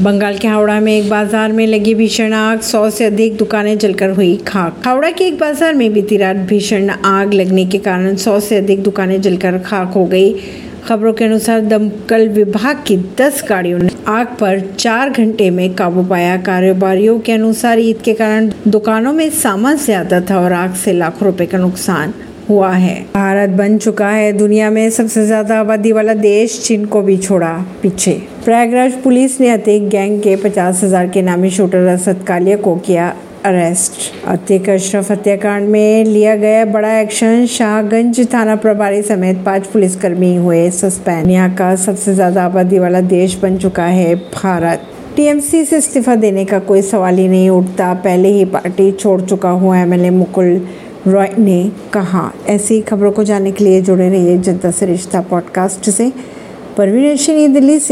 बंगाल के हावड़ा में एक बाज़ार में लगी भीषण आग, सौ से अधिक दुकानें जलकर हुई खाक। हावड़ा के एक बाज़ार में बीती रात भीषण आग लगने के कारण सौ से अधिक दुकानें जलकर खाक हो गई। खबरों के अनुसार दमकल विभाग की 10 गाड़ियों ने आग पर चार घंटे में काबू पाया। कारोबारियों के अनुसार ईद के कारण दुकानों में सामान ज़्यादा था और आग से लाखों रुपए का नुकसान। हुआ है। भारत बन चुका है दुनिया में सबसे ज़्यादा आबादी वाला देश, चीन को भी छोड़ा पीछे। प्रयागराज पुलिस ने अतिक गैंग के पचास हज़ार के नामी शूटर असद कालिया को किया अरेस्ट। अतिक अशरफ हत्याकांड में लिया गया बड़ा एक्शन, शाहगंज थाना प्रभारी समेत पाँच पुलिसकर्मी हुए सस्पेंड। यहाँ का सबसे ज़्यादा आबादी वाला देश बन चुका है भारत। टीएमसी से इस्तीफा देने का कोई सवाल ही नहीं उठता। पहले ही पार्टी छोड़ चुका हुआ एमएलए मुकुल रॉय ने कहा, ऐसी खबरों को जानने के लिए जुड़े रहिए जनता से रिश्ता पॉडकास्ट से। परवीन दिल्ली से।